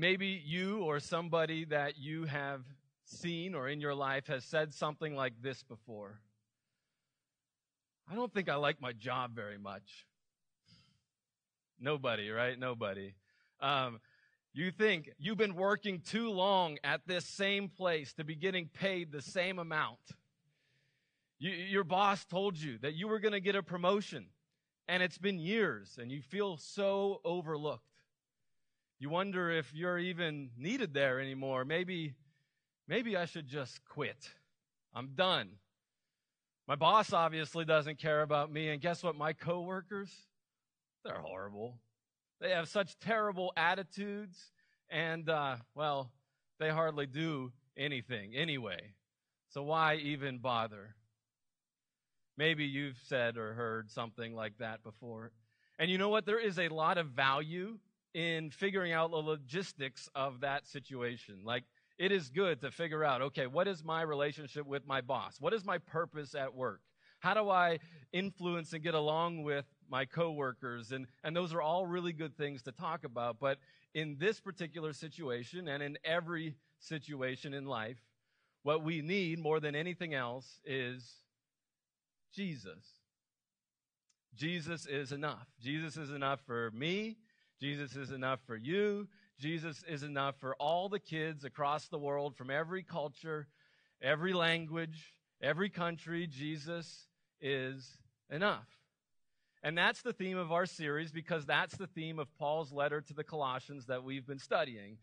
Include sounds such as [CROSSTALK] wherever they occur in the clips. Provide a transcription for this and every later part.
maybe you or somebody that you have seen or in your life has said something like this before. I don't think I like my job very much. Nobody, right? Nobody. Um, you think you've been working too long at this same place to be getting paid the same amount. You, your boss told you that you were going to get a promotion, and it's been years, and you feel so overlooked. You wonder if you're even needed there anymore. Maybe, maybe I should just quit. I'm done. My boss obviously doesn't care about me, and guess what? My coworkers, they're horrible. They have such terrible attitudes, and, uh, well, they hardly do anything anyway. So why even bother? Maybe you've said or heard something like that before. And you know what? There is a lot of value in figuring out the logistics of that situation. Like, it is good to figure out, okay, what is my relationship with my boss? What is my purpose at work? How do I influence and get along with my coworkers? And, and those are all really good things to talk about. But in this particular situation and in every situation in life, what we need more than anything else is Jesus. Jesus is enough. Jesus is enough for me. Jesus is enough for you. Jesus is enough for all the kids across the world from every culture, every language, every country. Jesus is enough. And that's the theme of our series because that's the theme of Paul's letter to the Colossians that we've been studying.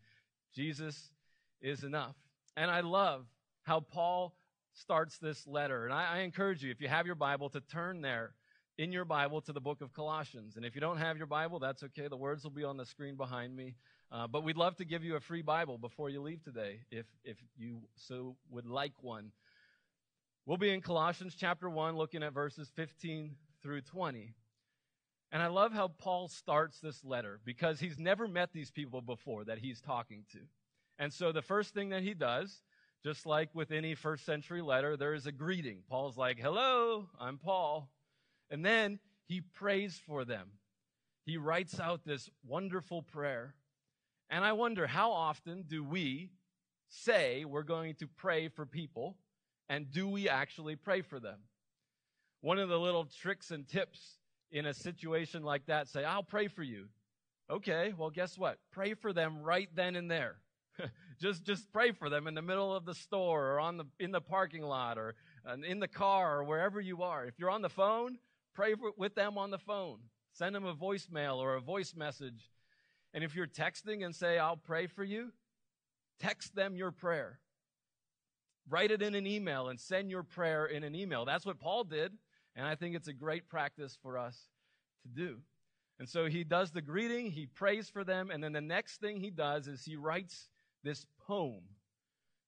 Jesus is enough. And I love how Paul starts this letter. And I, I, encourage you, if you have your Bible, to turn there in your Bible to the book of Colossians. And if you don't have your Bible, that's okay. The words will be on the screen behind me. Uh, but we'd love to give you a free Bible before you leave today, if, if you so would like one. We'll be in Colossians chapter 1, looking at verses 15 through 20. And I love how Paul starts this letter because he's never met these people before that he's talking to. And so the first thing that he does, just like with any first century letter, there is a greeting. Paul's like, Hello, I'm Paul. And then he prays for them. He writes out this wonderful prayer. And I wonder how often do we say we're going to pray for people and do we actually pray for them? One of the little tricks and tips in a situation like that say, I'll pray for you. Okay, well, guess what? Pray for them right then and there. [LAUGHS] just, just pray for them in the middle of the store or on the, in the parking lot or uh, in the car or wherever you are. If you're on the phone, pray for, with them on the phone. Send them a voicemail or a voice message. And if you're texting and say, I'll pray for you, text them your prayer. Write it in an email and send your prayer in an email. That's what Paul did. And I think it's a great practice for us to do. And so he does the greeting, he prays for them, and then the next thing he does is he writes this poem,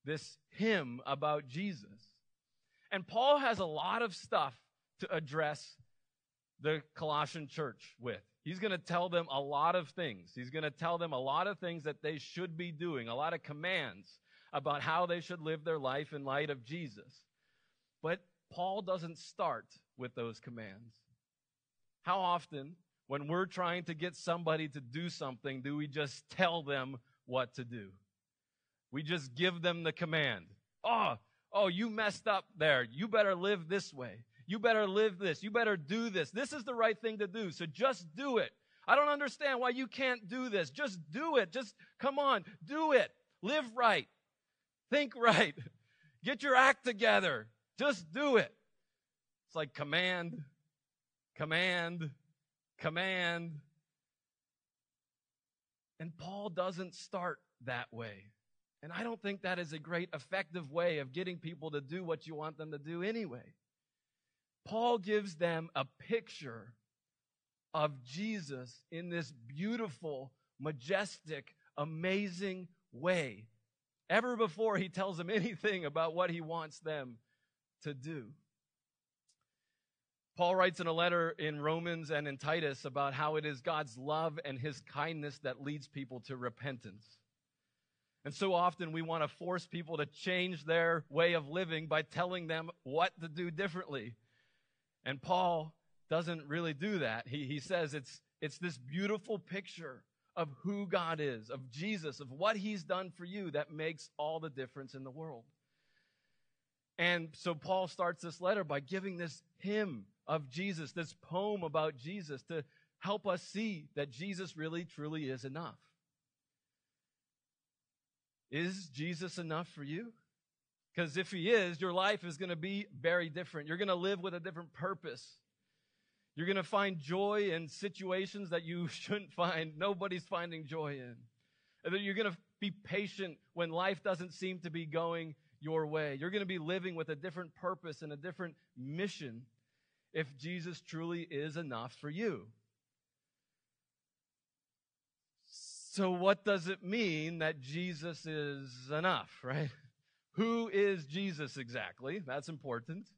this hymn about Jesus. And Paul has a lot of stuff to address the Colossian church with. He's going to tell them a lot of things. He's going to tell them a lot of things that they should be doing, a lot of commands about how they should live their life in light of Jesus. But Paul doesn't start with those commands. How often, when we're trying to get somebody to do something, do we just tell them what to do? We just give them the command. Oh, oh, you messed up there. You better live this way. You better live this. You better do this. This is the right thing to do. So just do it. I don't understand why you can't do this. Just do it. Just come on, do it. Live right. Think right. [LAUGHS] Get your act together. Just do it. It's like command, command, command. And Paul doesn't start that way. And I don't think that is a great effective way of getting people to do what you want them to do anyway. Paul gives them a picture of Jesus in this beautiful, majestic, amazing way ever before he tells them [LAUGHS] anything about what he wants them to do. Paul writes in a letter in Romans and in Titus about how it is God's love and his kindness that leads people to repentance. And so often we want to force people to change their way of living by telling them what to do differently. And Paul doesn't really do that. He, he says it's, it's this beautiful picture of who God is, of Jesus, of what he's done for you that makes all the difference in the world. And so Paul starts this letter by giving this hymn of Jesus, this poem about Jesus to help us see that Jesus really truly is enough. Is Jesus enough for you? Because if he is, your life is going to be very different. You're going to live with a different purpose. You're going to find joy in situations that you [LAUGHS] shouldn't find. Nobody's finding joy in. And you're going to be patient when life doesn't seem to be going your way. You're going to be living with a different purpose and a different mission if Jesus truly is enough for you. So, what does it mean that Jesus is enough, right? Who is Jesus exactly? That's important.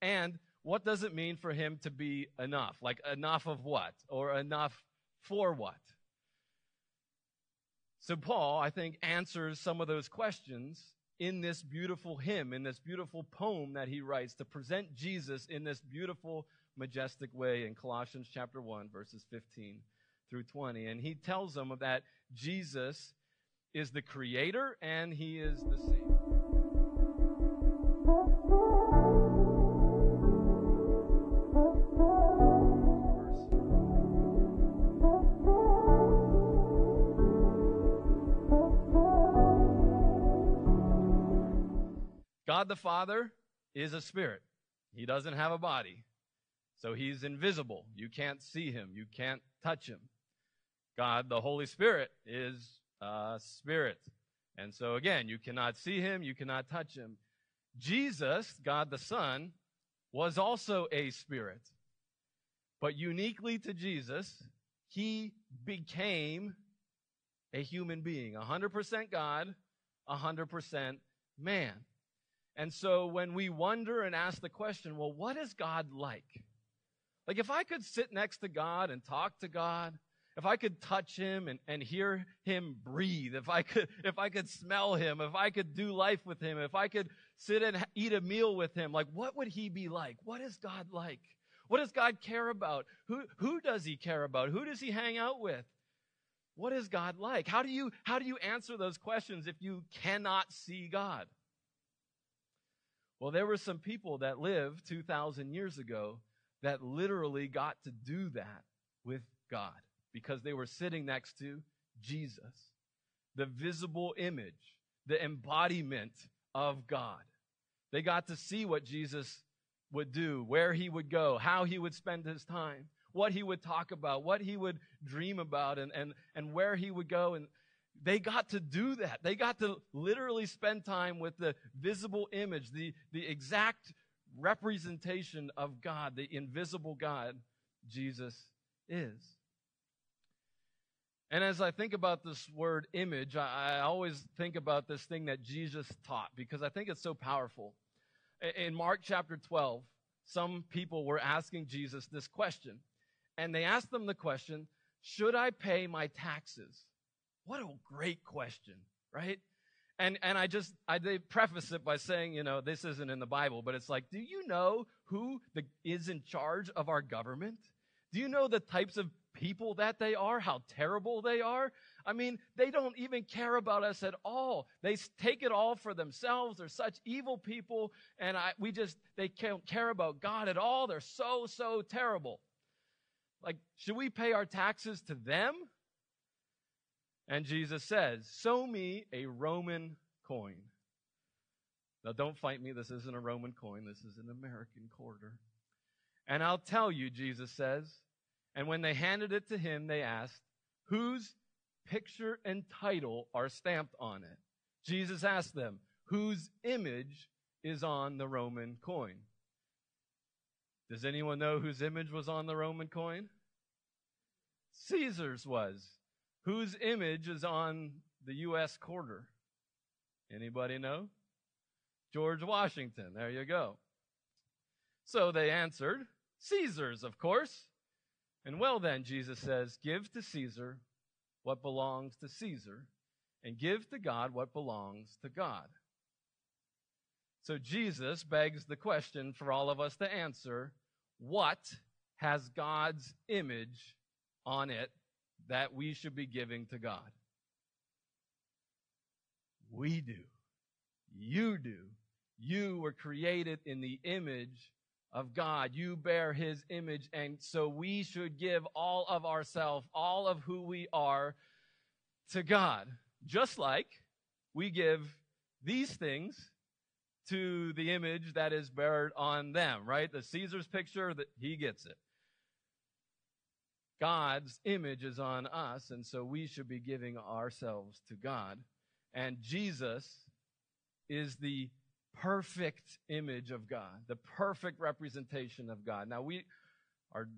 And what does it mean for him to be enough? Like, enough of what? Or enough for what? So, Paul, I think, answers some of those questions in this beautiful hymn, in this beautiful poem that he writes to present Jesus in this beautiful, majestic way in Colossians chapter 1, verses 15 through 20. And he tells them that Jesus is the creator and he is the Savior. God the Father is a spirit. He doesn't have a body. So he's invisible. You can't see him. You can't touch him. God, the Holy Spirit, is a spirit. And so again, you cannot see him. You cannot touch him. Jesus, God the Son, was also a spirit. But uniquely to Jesus, he became a human being, 100% God, 100% man. And so when we wonder and ask the question, well, what is God like? Like if I could sit next to God and talk to God, if I could touch him and, and hear him breathe, if I could, [LAUGHS] if I could smell him, if I could do life with him, if I could sit and eat a meal with him, like what would he be like? What is God like? What does God care about? Who, who does he care about? Who does he hang out with? What is God like? How do you, how do you answer those questions if you cannot see God? Well, there were some people that lived 2,000 years ago that literally got to do that with God because they were sitting next to Jesus, the visible image, the embodiment of God. They got to see what Jesus would do, where he would go, how he would spend his time, what he would talk about, what he would dream about, and, and, and where he would go. And they got to do that. They got to literally spend time with the visible image, the, the exact representation of God, the invisible God Jesus is. And as I think about this word image, I, I, always think about this thing that Jesus taught because I think it's so powerful. In Mark chapter 12, some people were asking Jesus this question. And they asked them the question Should I pay my taxes? What a great question, right? And, and I just, I they preface it by saying, you know, this isn't in the Bible, but it's like, do you know who the, is in charge of our government? Do you know the types of people that they are, how terrible they are? I mean, they don't even care about us at all. They take it all for themselves. They're such evil people, and I, we just, they can't care about God at all. They're so, so terrible. Like, should we pay our taxes to them? And Jesus says, Sow me a Roman coin. Now, don't fight me. This isn't a Roman coin, this is an American quarter. And I'll tell you, Jesus says. And when they handed it to him, they asked, Whose picture and title are stamped on it? Jesus asked them, Whose image is on the Roman coin? Does anyone know whose image was on the Roman coin? Caesar's was. Whose image is on the U.S. quarter? Anybody know? George Washington. There you go. So they answered, Caesar's, of course. And well, then, Jesus says, Give to Caesar what belongs to Caesar, and give to God what belongs to God. So Jesus begs the question for all of us to answer what has God's image on it that we should be giving to God? We do. You do. You were created in the image of God. You bear his image. And so we should give all of ourselves, all of who we are to God. Just like we give these things to the image that is buried on them, right? The Caesar's picture, that he gets it. God's image is on us, and so we should be giving ourselves to God. And Jesus is the perfect image of God, the perfect representation of God. Now, we are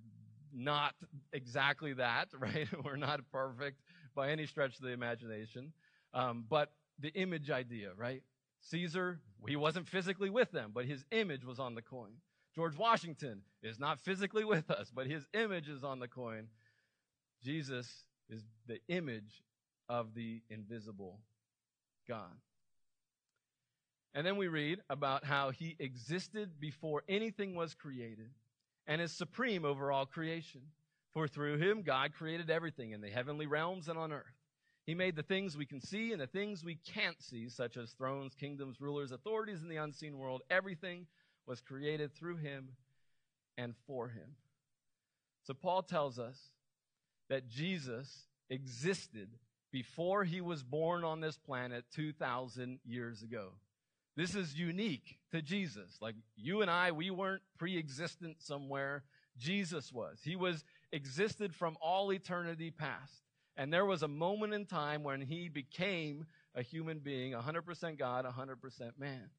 not exactly that, [LAUGHS] right? We're not perfect by any stretch of the imagination. Um, but the image idea, right? Caesar, he wasn't physically with them, but his image was on the coin. George Washington is not physically with us, but his image is on the coin. Jesus is the image of the invisible God. And then we read about how he existed before anything was created and is supreme over all creation. For through him, God created everything in the heavenly realms and on earth. He made the things we can see and the things we can't see, such as thrones, kingdoms, rulers, authorities in the unseen world. Everything was created through him and for him. So Paul tells us that Jesus existed before he was born on this planet 2,000 years ago. This is unique to Jesus. Like you and I, we weren't pre-existent somewhere. Jesus was. He was existed from all eternity past. And there was a moment in time when he became a human being, 100% God, 100% man.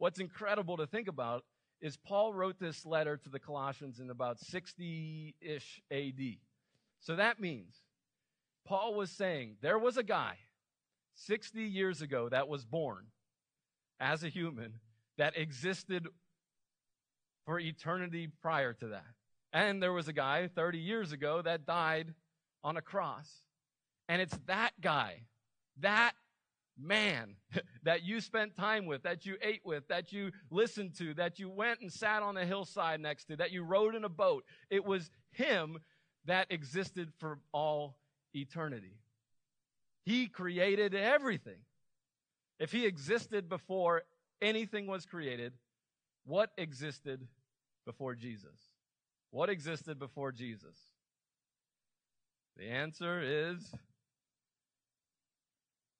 What's incredible to think about is Paul wrote this letter to the Colossians in about 60-ish AD. So that means Paul was saying there was a guy 60 years ago that was born as a human that existed for eternity prior to that. And there was a guy 30 years ago that died on a cross. And it's that guy, that man [LAUGHS] that you spent time with, that you ate with, that you listened to, that you went and sat on a hillside next to, that you rode in a boat. It was him that existed for all eternity. He created everything. If he existed before anything was created, what existed before Jesus? What existed before Jesus? The answer is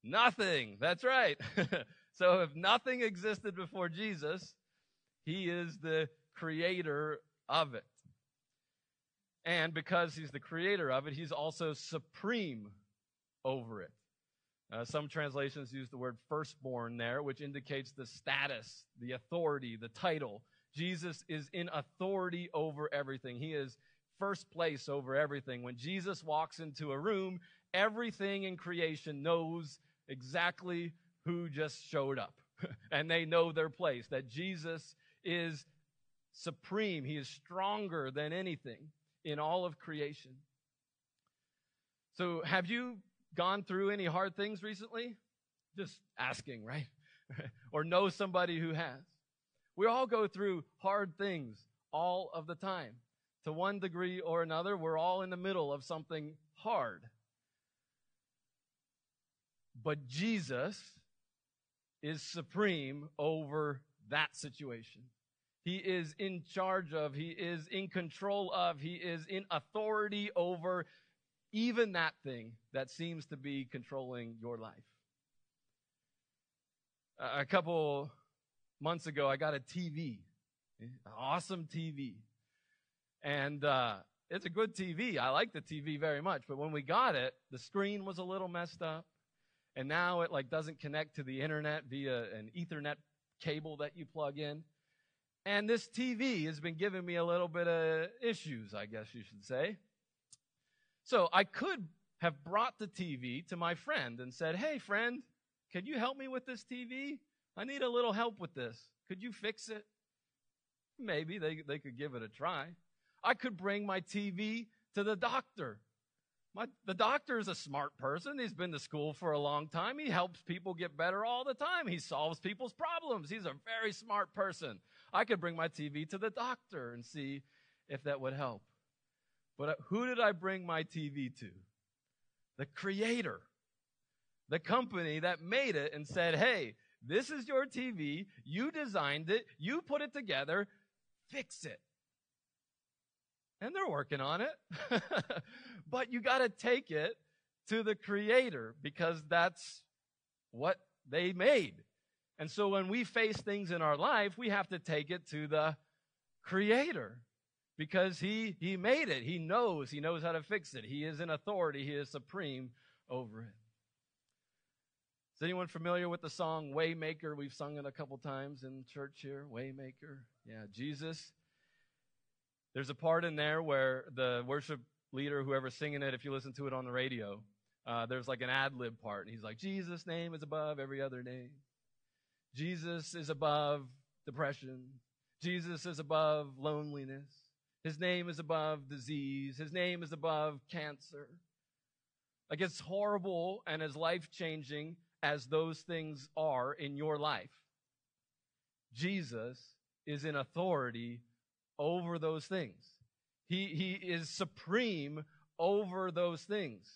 nothing. That's right. [LAUGHS] so if nothing existed before Jesus, he is the creator of it. And because he's the creator of it, he's also supreme over it. Uh, some translations use the word firstborn there, which indicates the status, the authority, the title. Jesus is in authority over everything. He is first place over everything. When Jesus walks into a room, everything in creation knows exactly who just showed up. [LAUGHS] and they know their place, that Jesus is supreme. He is stronger than anything in all of creation. So, have you gone through any hard things recently? Just asking, right? [LAUGHS] or know somebody who has. We all go through hard things all of the time. To one degree or another, we're all in the middle of something hard. But Jesus is supreme over that situation. He is in charge of, he is in control of, he is in authority over even that thing that seems to be controlling your life. A couple months ago, I got a TV, an awesome TV. And uh, it's a good TV. I like the TV very much. But when we got it, the screen was a little messed up. And now it like doesn't connect to the internet via an ethernet cable that you plug in. And this TV has been giving me a little bit of issues, I guess you should say. So I could have brought the TV to my friend and said, Hey, friend, can you help me with this TV? I need a little help with this. Could you fix it? Maybe they, they could give it a try. I could bring my TV to the doctor. My, the doctor is a smart person. He's been to school for a long time. He helps people get better all the time. He solves people's problems. He's a very smart person. I could bring my TV to the doctor and see if that would help. But uh, who did I bring my TV to? the creator, the company that made it and said, hey, this is your TV. You designed it. You put it together. Fix it. And they're working on it. [LAUGHS] but you got to take it to the creator because that's what they made. And so when we face things in our life, we have to take it to the creator because he, he made it. He knows. He knows how to fix it. He is in authority. He is supreme over it. Is anyone familiar with the song Waymaker? We've sung it a couple times in church here. Waymaker. Yeah, Jesus. There's a part in there where the worship leader, whoever's singing it, if you listen to it on the radio, uh, there's like an ad lib part. And He's like, Jesus' name is above every other name. Jesus is above depression. Jesus is above loneliness. His name is above disease. His name is above cancer. Like it's horrible and as life changing as those things are in your life. Jesus is in authority over those things. He, he is supreme over those things.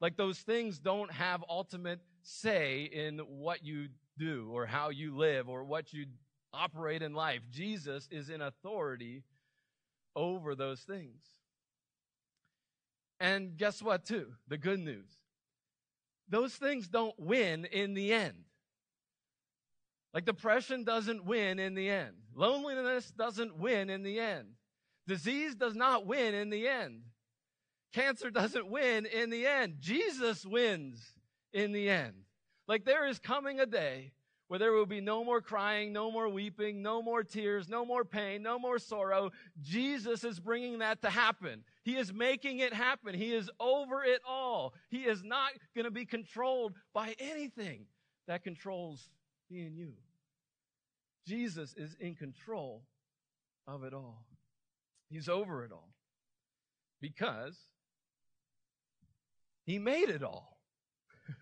Like those things don't have ultimate say in what you do or how you live or what you operate in life. Jesus is in authority over those things. And guess what, too? The good news. Those things don't win in the end. Like depression doesn't win in the end. Loneliness doesn't win in the end. Disease does not win in the end. Cancer doesn't win in the end. Jesus wins in the end. Like there is coming a day where there will be no more crying, no more weeping, no more tears, no more pain, no more sorrow. Jesus is bringing that to happen. He is making it happen. He is over it all. He is not going to be controlled by anything that controls me and you. Jesus is in control of it all. He's over it all because he made it all.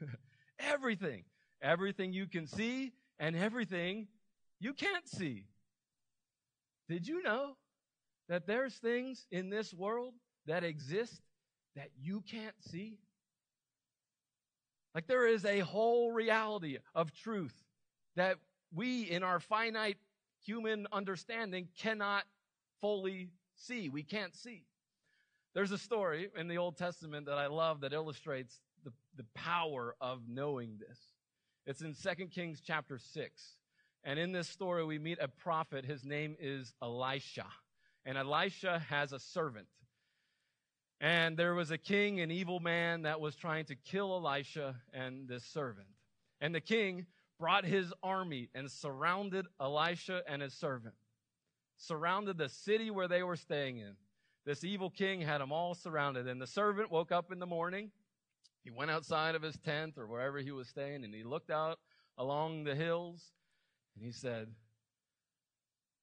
[LAUGHS] everything. Everything you can see and everything you can't see. Did you know that there's things in this world that exist that you can't see? Like there is a whole reality of truth that we in our finite human understanding cannot fully see. We can't see. There's a story in the Old Testament that I love that illustrates the, the power of knowing this. It's in 2 Kings chapter 6. And in this story, we meet a prophet. His name is Elisha. And Elisha has a servant. And there was a king, an evil man, that was trying to kill Elisha and this servant. And the king brought his army and surrounded Elisha and his servant, surrounded the city where they were staying in. This evil king had them all surrounded. And the servant woke up in the morning. He went outside of his tent or wherever he was staying and he looked out along the hills and he said,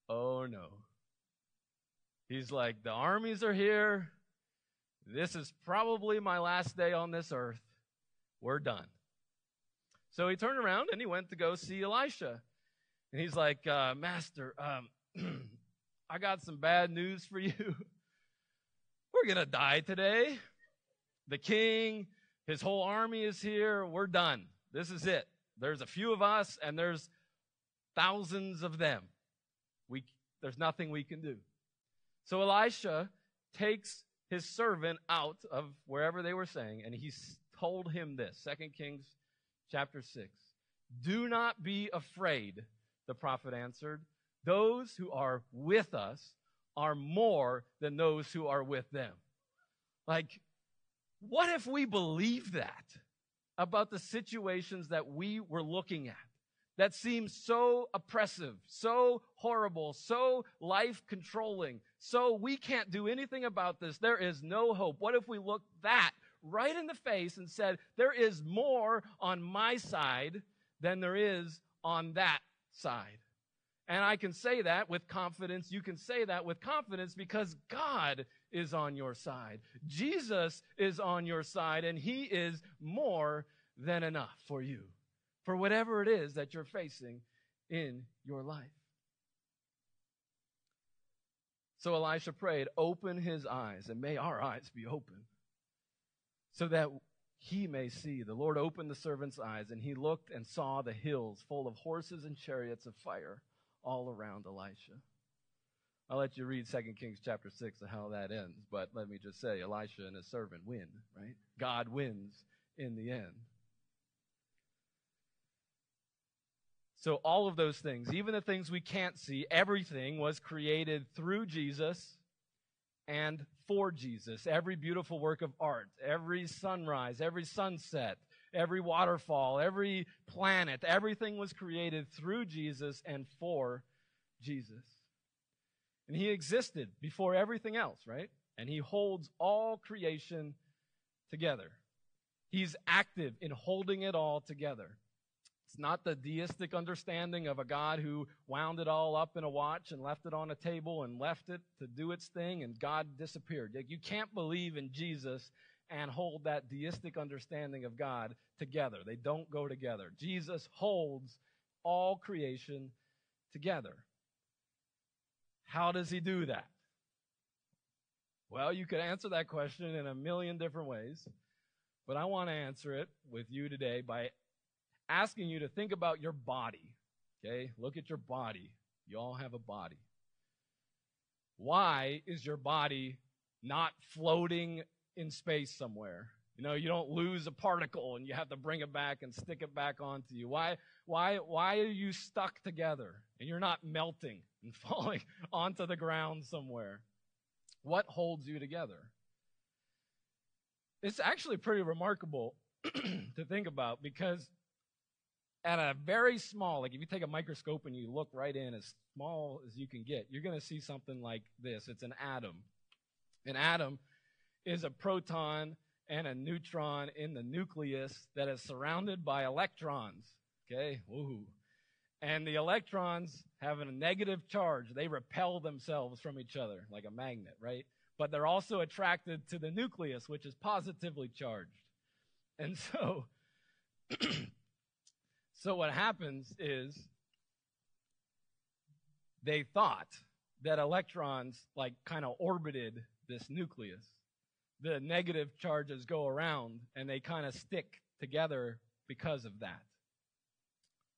Oh no. He's like, the armies are here. This is probably my last day on this earth. We're done. So he turned around and he went to go see Elisha. And he's like, uh, Master, um, [CLEARS THROAT] I got some bad news for you. [LAUGHS] We're going to die today. The king, his whole army is here. We're done. This is it. There's a few of us and there's thousands of them. We, there's nothing we can do. So Elisha takes his servant out of wherever they were saying and he told him this. Second Kings chapter 6. Do not be afraid, the prophet answered. Those who are with us are more than those who are with them. Like, what if we believe that about the situations that we were looking at? That seem so oppressive, so horrible, so life controlling, so we can't do anything about this. There is no hope. What if we look that right in the face and said, There is more on my side than there is on that side? And I can say that with confidence. You can say that with confidence because God is on your side. Jesus is on your side and he is more than enough for you, for whatever it is that you're facing in your life. So Elisha prayed, open his eyes, and may our eyes be open so that he may see. The Lord opened the servant's eyes, and he looked and saw the hills full of horses and chariots of fire all around Elisha. I'll let you read 2 Kings chapter 6 of how that ends, but let me just say Elisha and his servant win, right? God wins in the end. So, all of those things, even the things we can't see, everything was created through Jesus and for Jesus. Every beautiful work of art, every sunrise, every sunset, every waterfall, every planet, everything was created through Jesus and for Jesus. And he existed before everything else, right? And he holds all creation together. He's active in holding it all together. It's not the deistic understanding of a God who wound it all up in a watch and left it on a table and left it to do its thing and God disappeared. You can't believe in Jesus and hold that deistic understanding of God together. They don't go together. Jesus holds all creation together. How does he do that? Well, you could answer that question in a million different ways, but I want to answer it with you today by asking you to think about your body. Okay? Look at your body. You all have a body. Why is your body not floating in space somewhere? You know, you don't lose a particle and you have to bring it back and stick it back onto you. Why, why, why are you stuck together and you're not melting and [LAUGHS] falling onto the ground somewhere? What holds you together? It's actually pretty remarkable [CLEARS THROAT] to think about because at a very small, like if you take a microscope and you look right in as small as you can get, you're going to see something like this. It's an atom. An atom is a proton and a neutron in the nucleus that is surrounded by electrons. Okay, woohoo. And the electrons have a negative charge. They repel themselves from each other like a magnet, right? But they're also attracted to the nucleus, which is positively charged. And so, [CLEARS THROAT] so what happens is they thought that electrons like kind of orbited this nucleus the negative charges go around and they kind of stick together because of that.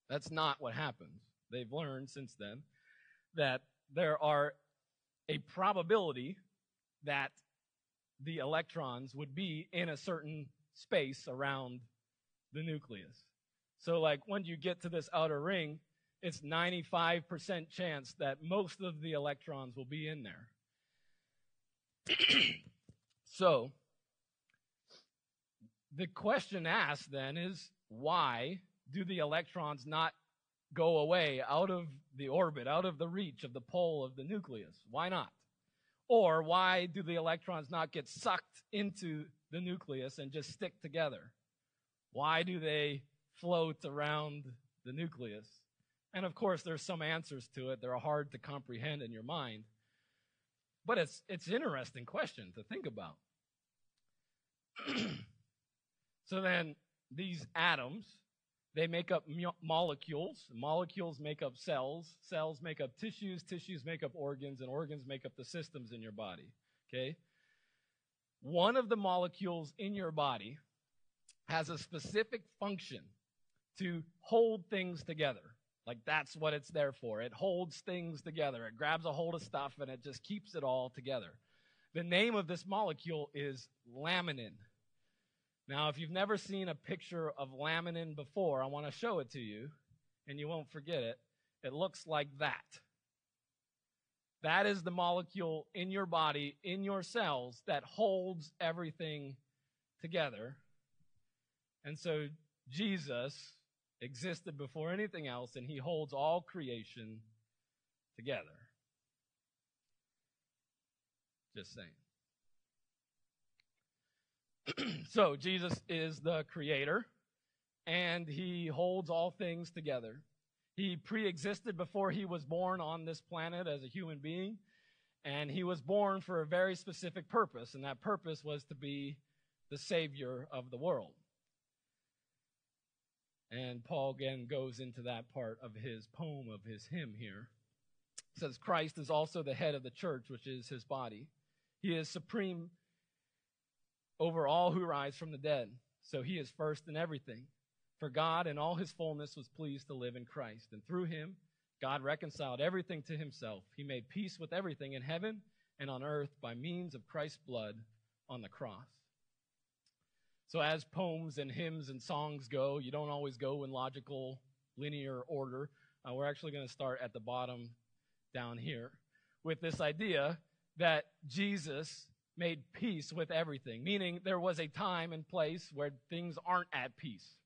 That's not what happens. They've learned since then that there are a probability that the electrons would be in a certain space around the nucleus. So, like when you get to this outer ring, it's 95% chance that most of the electrons will be in there. [CLEARS THROAT] So, the question asked then is why do the electrons not go away out of the orbit, out of the reach of the pole of the nucleus? Why not? Or why do the electrons not get sucked into the nucleus and just stick together? Why do they float around the nucleus? And of course, there's some answers to it. They're hard to comprehend in your mind. But it's it's an interesting question to think about. [CLEARS THROAT] so then these atoms, they make up molecules. Molecules make up cells. Cells make up tissues. Tissues make up organs, and organs make up the systems in your body. Okay? One of the molecules in your body has a specific function to hold things together. Like that's what it's there for. It holds things together. It grabs a hold of stuff and it just keeps it all together. The name of this molecule is laminin. Now, if you've never seen a picture of laminin before, I want to show it to you and you won't forget it. It looks like that. That is the molecule in your body, in your cells, that holds everything together. And so Jesus existed before anything else, and he holds all creation together. Just saying. [CLEARS THROAT] so, Jesus is the creator, and he holds all things together. He pre existed before he was born on this planet as a human being, and he was born for a very specific purpose, and that purpose was to be the Savior of the world. And Paul again goes into that part of his poem, of his hymn here. It says, Christ is also the head of the church, which is his body. He is supreme over all who rise from the dead. So he is first in everything. For God in all his fullness was pleased to live in Christ. And through him, God reconciled everything to himself. He made peace with everything in heaven and on earth by means of Christ's blood on the cross. So, as poems and hymns and songs go, you don't always go in logical, linear order. Uh, we're actually going to start at the bottom down here with this idea that Jesus made peace with everything, meaning there was a time and place where things aren't at peace.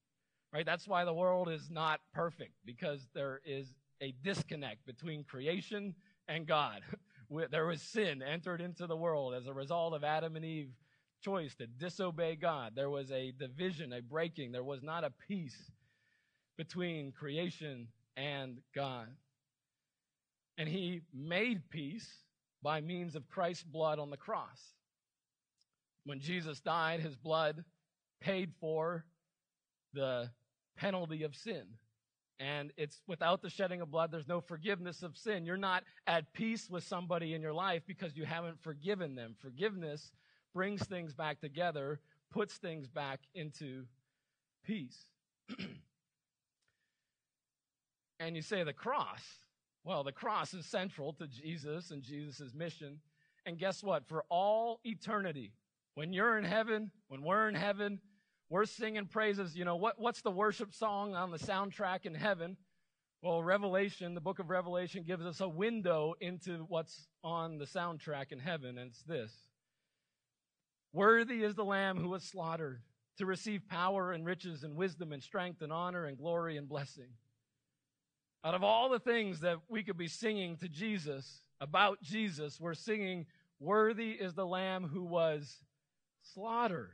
Right? That's why the world is not perfect because there is a disconnect between creation and God. [LAUGHS] there was sin entered into the world as a result of Adam and Eve choice to disobey God. There was a division, a breaking. There was not a peace between creation and God. And he made peace by means of Christ's blood on the cross. When Jesus died, his blood paid for the penalty of sin. And it's without the shedding of blood, there's no forgiveness of sin. You're not at peace with somebody in your life because you haven't forgiven them. Forgiveness brings things back together, puts things back into peace. [CLEARS THROAT] and you say the cross. Well, the cross is central to Jesus and Jesus' mission. And guess what? For all eternity, when you're in heaven, when we're in heaven, we're singing praises. You know, what, what's the worship song on the soundtrack in heaven? Well, Revelation, the book of Revelation gives us a window into what's on the soundtrack in heaven, and it's this. Worthy is the Lamb who was slaughtered to receive power and riches and wisdom and strength and honor and glory and blessing. Out of all the things that we could be singing to Jesus, about Jesus, we're singing, Worthy is the Lamb who was slaughtered.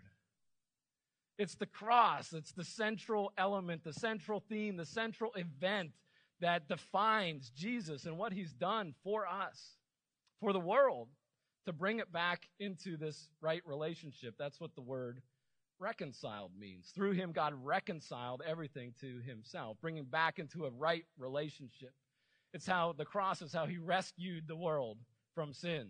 It's the cross. It's the central element, the central theme, the central event that defines Jesus and what he's done for us, for the world, to bring it back into this right relationship. That's what the word reconciled means. Through him, God reconciled everything to himself, bringing back into a right relationship. It's how the cross is how he rescued the world from sin.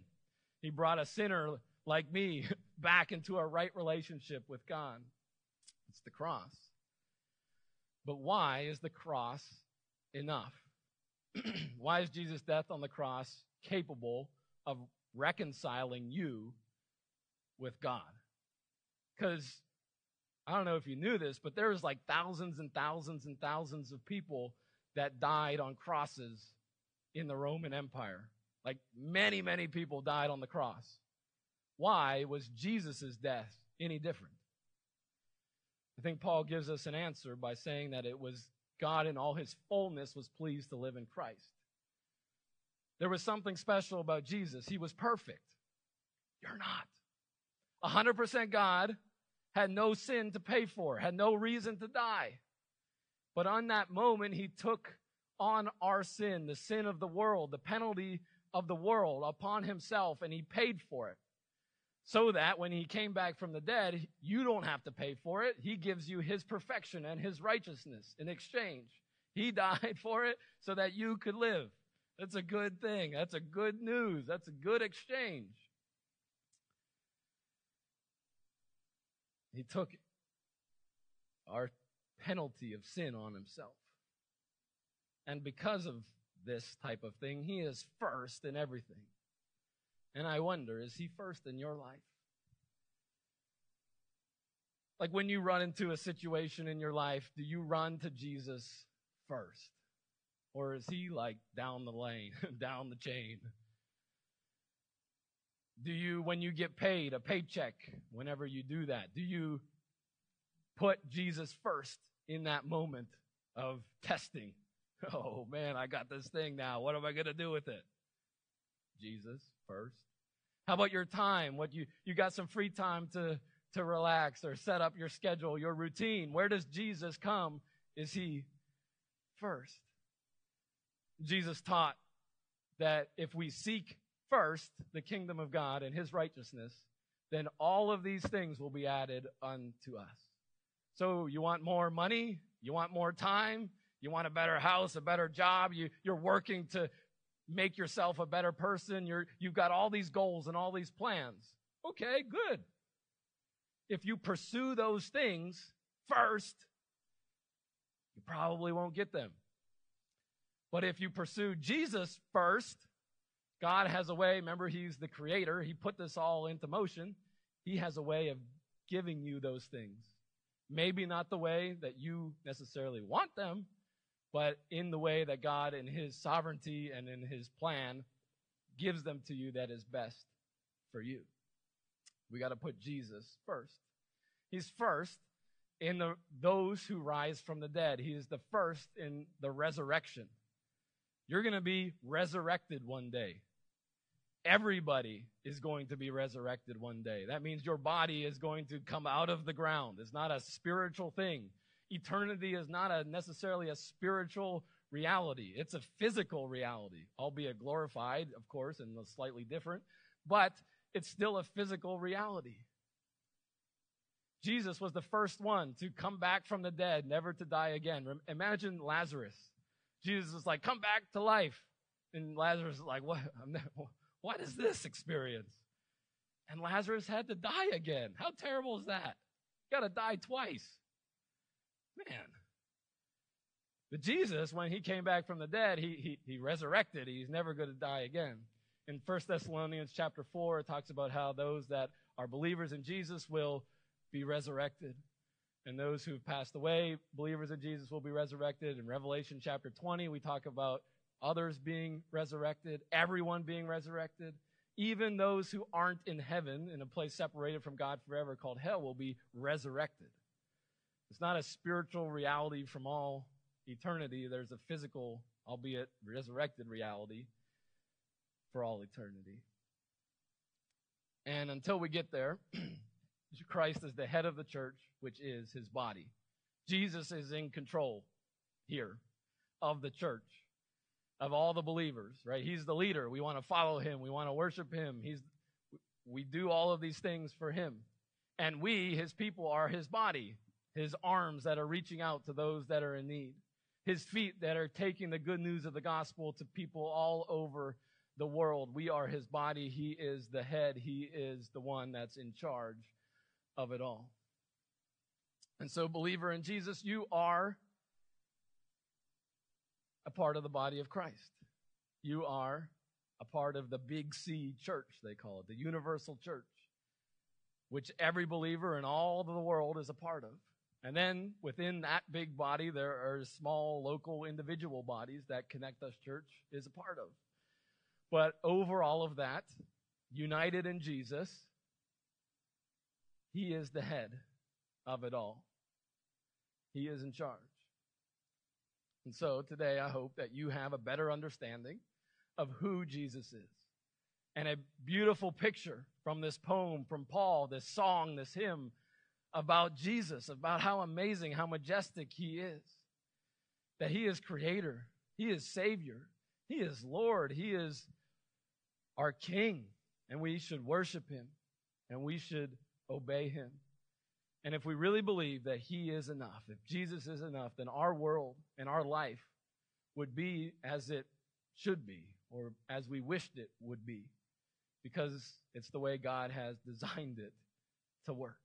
He brought a sinner like me [LAUGHS] back into a right relationship with God. It's the cross. But why is the cross enough? [CLEARS THROAT] why is Jesus' death on the cross capable of reconciling you with God? Because I don't know if you knew this, but there was like thousands and thousands and thousands of people that died on crosses in the Roman Empire. Like many, many people died on the cross. Why was Jesus' death any different? I think Paul gives us an answer by saying that it was God in all his fullness was pleased to live in Christ. There was something special about Jesus. He was perfect. You're not. 100% God, had no sin to pay for, had no reason to die. But on that moment, he took on our sin, the sin of the world, the penalty of the world upon himself, and he paid for it so that when he came back from the dead, you don't have to pay for it. He gives you his perfection and his righteousness in exchange. He [LAUGHS] died for it so that you could live. That's a good thing. That's a good news. That's a good exchange. He took our penalty of sin on himself. And because of this type of thing, he is first in everything. And I wonder, is he first in your life? Like when you run into a situation in your life, do you run to Jesus first? Or is he like down the lane, [LAUGHS] down the chain? Do you, when you get paid a paycheck, whenever you do that, do you put Jesus first in that moment of testing? [LAUGHS] Oh man, I got this thing now. What am I going to do with it? Jesus first. How about your time? What you, you got some free time to, to relax or set up your schedule, your routine. Where does Jesus come? Is he first? Jesus taught that if we seek first the kingdom of God and his righteousness, then all of these things will be added unto us. So you want more money? You want more time? You want a better house, a better job? You, you're working to make yourself a better person. You're, you've got all these goals and all these plans. Okay, good. if you pursue those things first, you probably won't get them. But if you pursue Jesus first, God has a way, remember, He's the creator, He put this all into motion. He has a way of giving you those things. Maybe not the way that you necessarily want them, but in the way that God, in His sovereignty and in His plan, gives them to you that is best for you. We got to put Jesus first. He's first in the, those who rise from the dead. He is the first in the resurrection. You're going to be resurrected one day. Everybody is going to be resurrected one day. That means your body is going to come out of the ground. It's not a spiritual thing. Eternity is not a necessarily a spiritual reality. It's a physical reality, albeit glorified, of course, and slightly different, but it's still a physical reality. Jesus was the first one to come back from the dead, never to die again. Imagine Lazarus. Jesus was like, come back to life. And Lazarus is like, what? what is this experience? And Lazarus had to die again. How terrible is that? Got to die twice. Man. But Jesus, when he came back from the dead, he, he, he resurrected. He's never going to die again. In 1 Thessalonians chapter 4, it talks about how those that are believers in Jesus will be resurrected. And those who've passed away, believers in Jesus, will be resurrected. In Revelation chapter 20, we talk about others being resurrected, everyone being resurrected. Even those who aren't in heaven, in a place separated from God forever called hell, will be resurrected. It's not a spiritual reality from all eternity. There's a physical, albeit resurrected reality for all eternity. And until we get there, [CLEARS THROAT] Christ is the head of the church, which is his body. Jesus is in control here of the church, of all the believers, right? He's the leader. We want to follow him. We want to worship him. He's, we do all of these things for him. And we, his people, are his body, his arms that are reaching out to those that are in need, his feet that are taking the good news of the gospel to people all over the world. We are his body. He is the head. He is the one that's in charge of it all. And so, believer in Jesus, you are a part of the body of Christ. You are a part of the big C church, they call it, the universal church, which every believer in all of the world is a part of. And then within that big body, there are small local individual bodies that Connect Us Church is a part of. But over all of that, united in Jesus, he is the head of it all. He is in charge. And so today I hope that you have a better understanding of who Jesus is. And a beautiful picture from this poem from Paul, this song, this hymn about Jesus, about how amazing, how majestic he is. That he is creator, he is savior, he is Lord, he is our king, and we should worship him and we should obey him. And if we really believe that he is enough, if Jesus is enough, then our world and our life would be as it should be or as we wished it would be because it's the way God has [LAUGHS] designed it to work.